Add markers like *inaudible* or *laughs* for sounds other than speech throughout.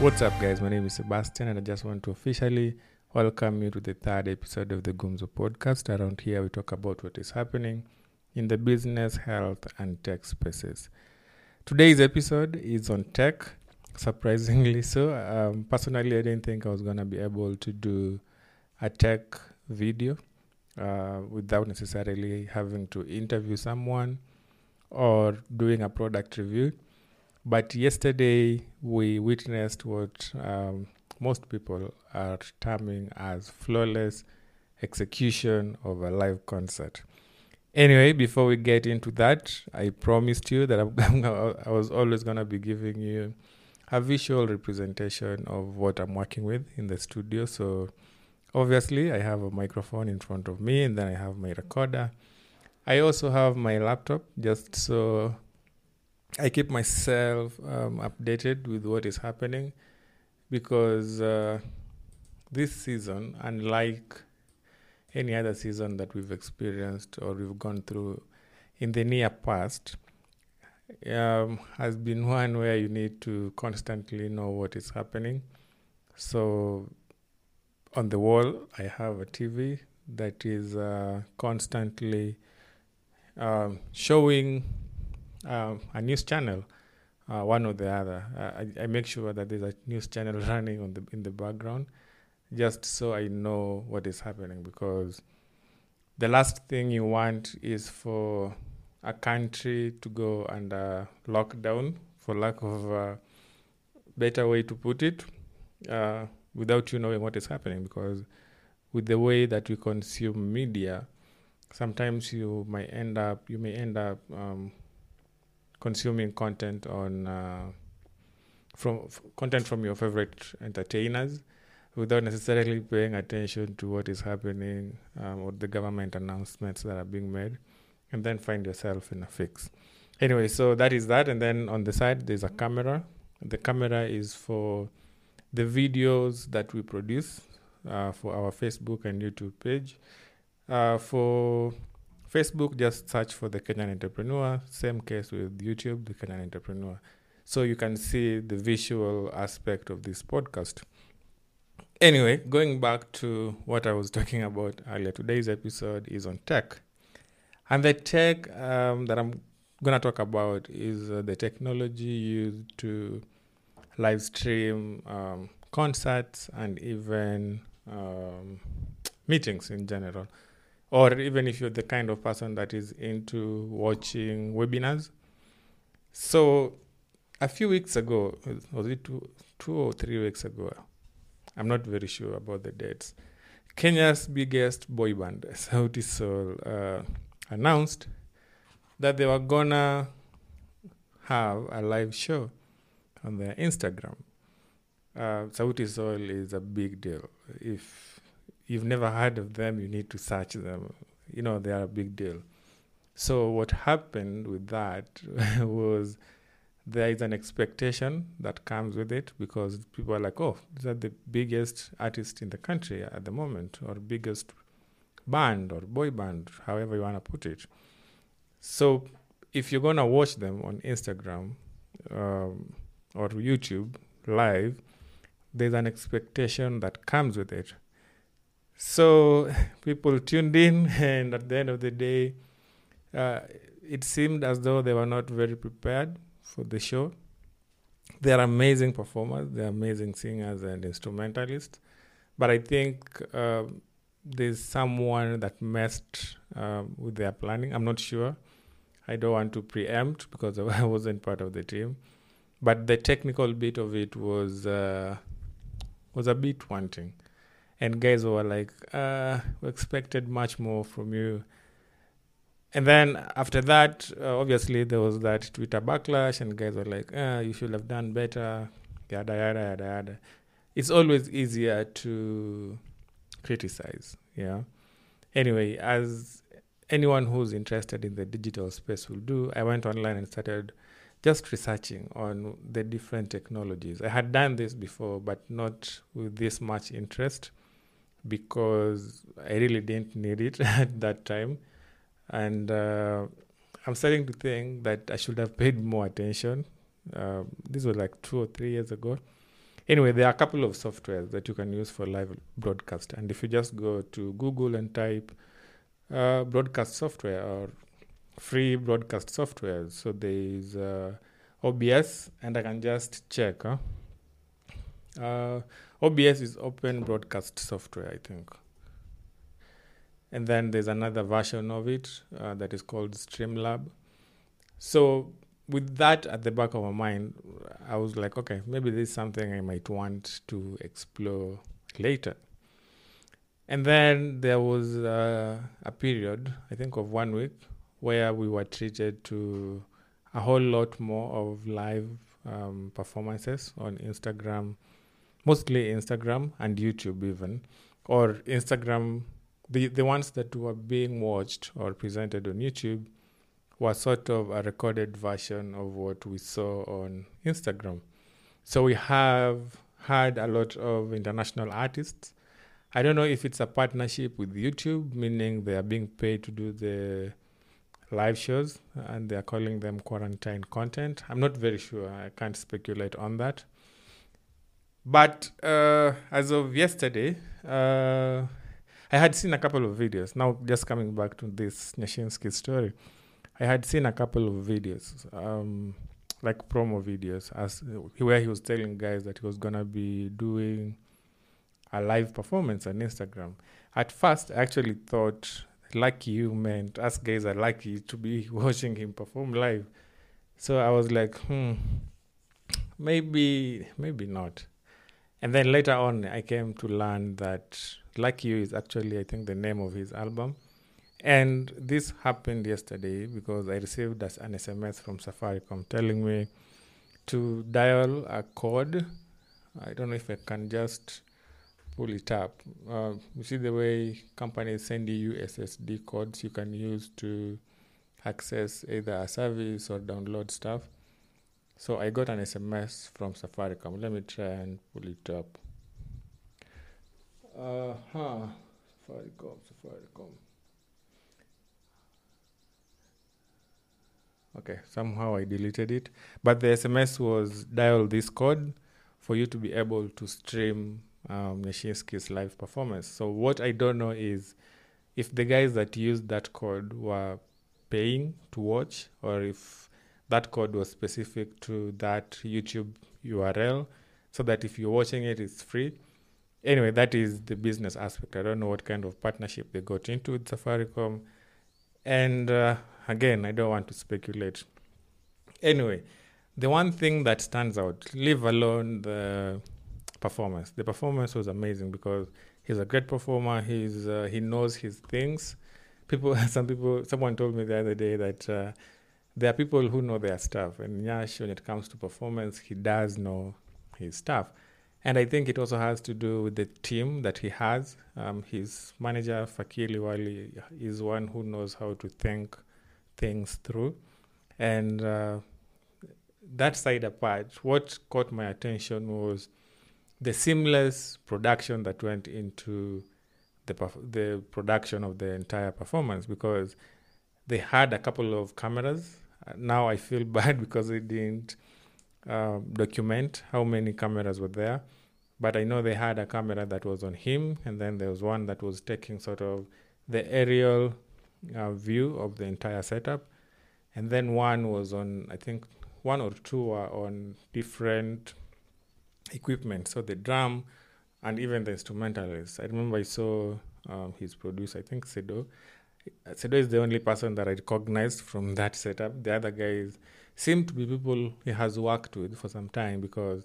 What's up, guys? My name is Sebastian, and I just want to officially welcome you to the third episode of the Gumzo podcast. Around here, we talk about what is happening in the business, health, and tech spaces. Today's episode is on tech, surprisingly so. Um, personally, I didn't think I was going to be able to do a tech video uh, without necessarily having to interview someone or doing a product review. But yesterday, we witnessed what um, most people are terming as flawless execution of a live concert. Anyway, before we get into that, I promised you that I'm, *laughs* I was always going to be giving you a visual representation of what I'm working with in the studio. So, obviously, I have a microphone in front of me, and then I have my recorder. I also have my laptop just so I keep myself um, updated with what is happening because uh, this season, unlike any other season that we've experienced or we've gone through in the near past, um, has been one where you need to constantly know what is happening. So, on the wall, I have a TV that is uh, constantly um, showing um, a news channel, uh, one or the other. Uh, I, I, make sure that there's a news channel *laughs* running on the in the background, just so I know what is happening. Because the last thing you want is for a country to go under lockdown, for lack of a better way to put it, uh, without you knowing what is happening. Because with the way that we consume media, sometimes you might end up you may end up um, consuming content on uh, from f- content from your favorite entertainers without necessarily paying attention to what is happening um, or the government announcements that are being made and then find yourself in a fix. Anyway so that is that and then on the side there's a camera. The camera is for the videos that we produce uh, for our facebook and youtube page. Uh, for Facebook, just search for the Kenyan Entrepreneur. Same case with YouTube, the Kenyan Entrepreneur. So you can see the visual aspect of this podcast. Anyway, going back to what I was *laughs* talking about earlier, today's episode is on tech. And the tech um, that I'm going to talk about is uh, the technology used to live stream um, concerts and even um, meetings in general or even if you're the kind of person that is into watching webinars. So, a few weeks ago, was it two, two or three weeks ago? I'm not very sure about the dates. Kenya's biggest boy band, *laughs* Sauti Sol, uh, announced that they were gonna have a live show on their Instagram. Uh, Sauti Sol is a big deal. If you've never heard of them, you need to search them. You know, they are a big deal. So, what happened with that *laughs* was there is an expectation that comes with it because people are like, oh, these are the biggest artist in the country at the moment, or biggest band or boy band, however you want to put it. So, if you're going to watch them on Instagram um, or YouTube live, there's an expectation that comes with it. So *laughs* people tuned in, *laughs* and at the end of the day, uh, it seemed as though they were not very prepared for the show. They're amazing performers, they're amazing singers and instrumentalists, but I think uh, there's someone that messed uh, with their planning. I'm not sure. I don't want to preempt because *laughs* I wasn't part of the team, but the technical bit of it was uh, was a bit wanting and guys were like, uh, we expected much more from you. And then after that, uh, obviously there was that Twitter backlash, and guys were like, uh, you should have done better, yada yada yada yada. It's always easier to criticize, yeah. Anyway, as anyone who's interested in the digital space will do, I went online and started just researching on the different technologies. I had done this before, but not with this much interest because I really didn't need it *laughs* at that time. And uh, I'm starting to think that I should have paid more attention. Uh, this was like two or three years ago. Anyway, there are a couple of softwares that you can use for live broadcast. And if you just go to Google and type uh, broadcast software or free broadcast software, so there is uh, OBS, and I can just check. Huh? Uh, OBS is open broadcast software, I think. And then there's another version of it uh, that is called Streamlab. So with that at the back of my mind, I was like, okay, maybe this is something I might want to explore later. And then there was uh, a period, I think of one week, where we were treated to a whole lot more of live um, performances on Instagram, mostly Instagram and YouTube, even, or Instagram. The, the ones that were being watched or presented on YouTube was sort of a recorded version of what we saw on Instagram. So we have had a lot of international artists. I don't know if it's a partnership with YouTube, meaning they are being paid to do the live shows and they are calling them quarantine content. I'm not very sure. I can't speculate on that. But uh, as of yesterday, uh, I had seen a couple of videos. Now, just coming back to this Nyashinski story, I had seen a couple of videos, um, like promo videos, as where he was telling guys that he was gonna be doing a live performance on Instagram. At first, I actually thought lucky you meant us guys are lucky to be *laughs* watching him perform live. So I was like, hmm, maybe, maybe not. And then later on, I came to learn that Lucky You is actually, I think, the name of his album. And this happened yesterday because I received an SMS from Safaricom telling me to dial a code. I don't know if I can just pull it up. Uh, you see the way companies send you USSD codes you can use to access either a service or download stuff. So I got an SMS from Safaricom. Let me try and pull it up. Uh huh. Safaricom, Safaricom. Okay, somehow I deleted it. But the SMS was dial this code for you to be able to stream um, live performance. So what I don't know is if the guys that used that code were paying to watch or if that code was specific to that YouTube URL so that if you're watching it, it's free. Anyway, that is the business aspect. I don't know what kind of partnership they got into with Safaricom. And uh, again, I don't want to speculate. Anyway, the one thing that stands out, leave alone the performance. The performance was amazing because he's a great performer. He's uh, he knows his things. People, *laughs* some people, someone told me the other day that uh, there are people who know their stuff, and Nyash, when it comes to performance, he does know his stuff. And I think it also has to do with the team that he has. Um, his manager, Fakii Liwali, is one who knows how to think things through. And uh, that side apart, what caught my attention was the seamless production that went into the the production of the entire performance because they had a couple of cameras. Now I feel *laughs* bad because they didn't uh, document how many cameras were there, but I know they had a camera that was on him, and then there was one that was taking sort of the aerial uh, view of the entire setup, and then one was on I think one or two were on different equipment. So the drum and even the instrumentalists. I remember I saw um, his producer, I think Sedo. Sedo is the only person that I recognized from that setup. The other guys seem to be people he has worked with for some time because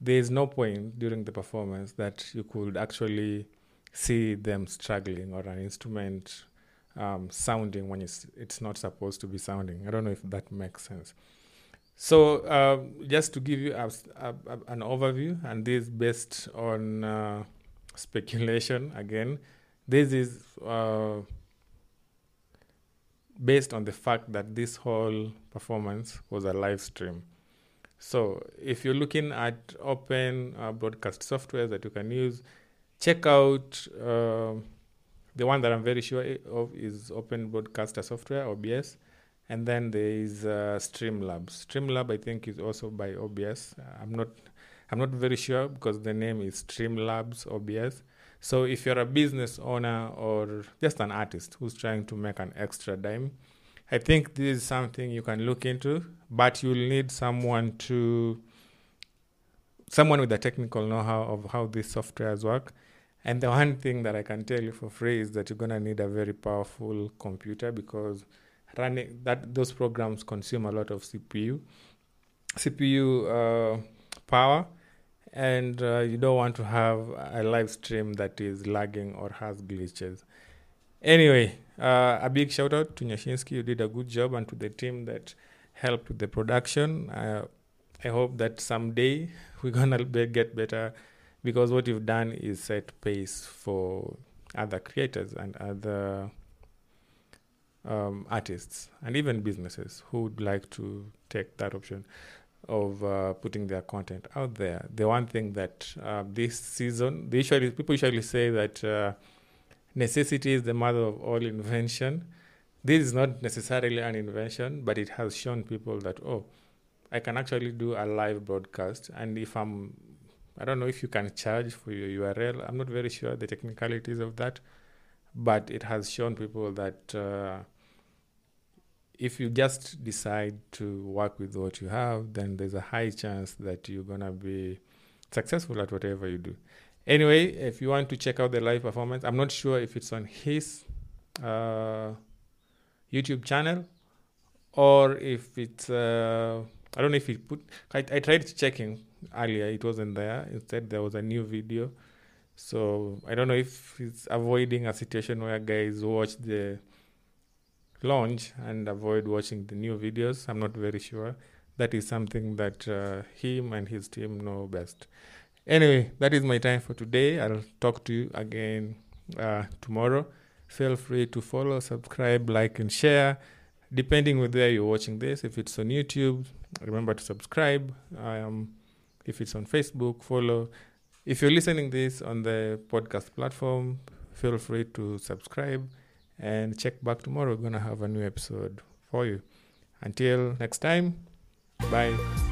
there is no point during the performance that you could actually see them struggling or an instrument um, sounding when it's, it's not supposed to be sounding. I don't know if that makes sense. So, uh, just to give you a, a, a, an overview, and this based on uh, speculation again, this is uh, based on the fact that this whole performance was a live stream. So, if you're looking at open uh, broadcast software that you can use, check out uh, the one that I'm very sure of is Open Broadcaster Software, OBS and then there is uh, Streamlabs. Streamlab, I think, is also by OBS. I'm not I'm not very sure because the name is Streamlabs OBS. So if you're a business owner or just an artist who's trying to make an extra dime, I think this is something you can look into, but you'll need someone to someone with the technical know-how of how these softwares work. And the one thing that I can tell you for free is that you're gonna need a very powerful computer because running that those programs consume a lot of CPU, CPU uh, power, and uh, you don't want to have a live stream that is lagging or has glitches. Anyway, uh, a big shout out to Nyashinski. You did a good job, and to the team that helped with the production. Uh, I hope that someday *laughs* we're gonna be, get better because what you've done is set pace for other creators and other um, artists and even businesses who would like to take that option of uh, putting their content out there. The one thing that uh, this season, they usually people usually say that uh, necessity is the mother of all invention. This is not necessarily an invention, but it has shown people that oh, I can actually do a live broadcast, and if I'm, I don't know if you can charge for your URL. I'm not very sure the technicalities of that, but it has shown people that uh, if you just decide to work with what you have, then there's a high chance that you're gonna be successful at whatever you do. Anyway, if you want to check out the live performance, I'm not sure if it's on his uh, YouTube channel or if it's. Uh, I don't know if he put. I, I tried checking earlier; it wasn't there. Instead, there was a new video. So I don't know if he's avoiding a situation where guys watch the launch and avoid watching the new videos. I'm not very sure. That is something that uh, him and his team know best. Anyway, that is my time for today. I'll talk to you again uh, tomorrow. Feel free to follow, subscribe, like, and share, depending with where you're watching this. If it's on YouTube, remember to subscribe. Um, if it's on Facebook, follow. If you're listening this on the podcast platform, feel free to subscribe and check back tomorrow. We're going to have a new episode for you. Until next time, bye.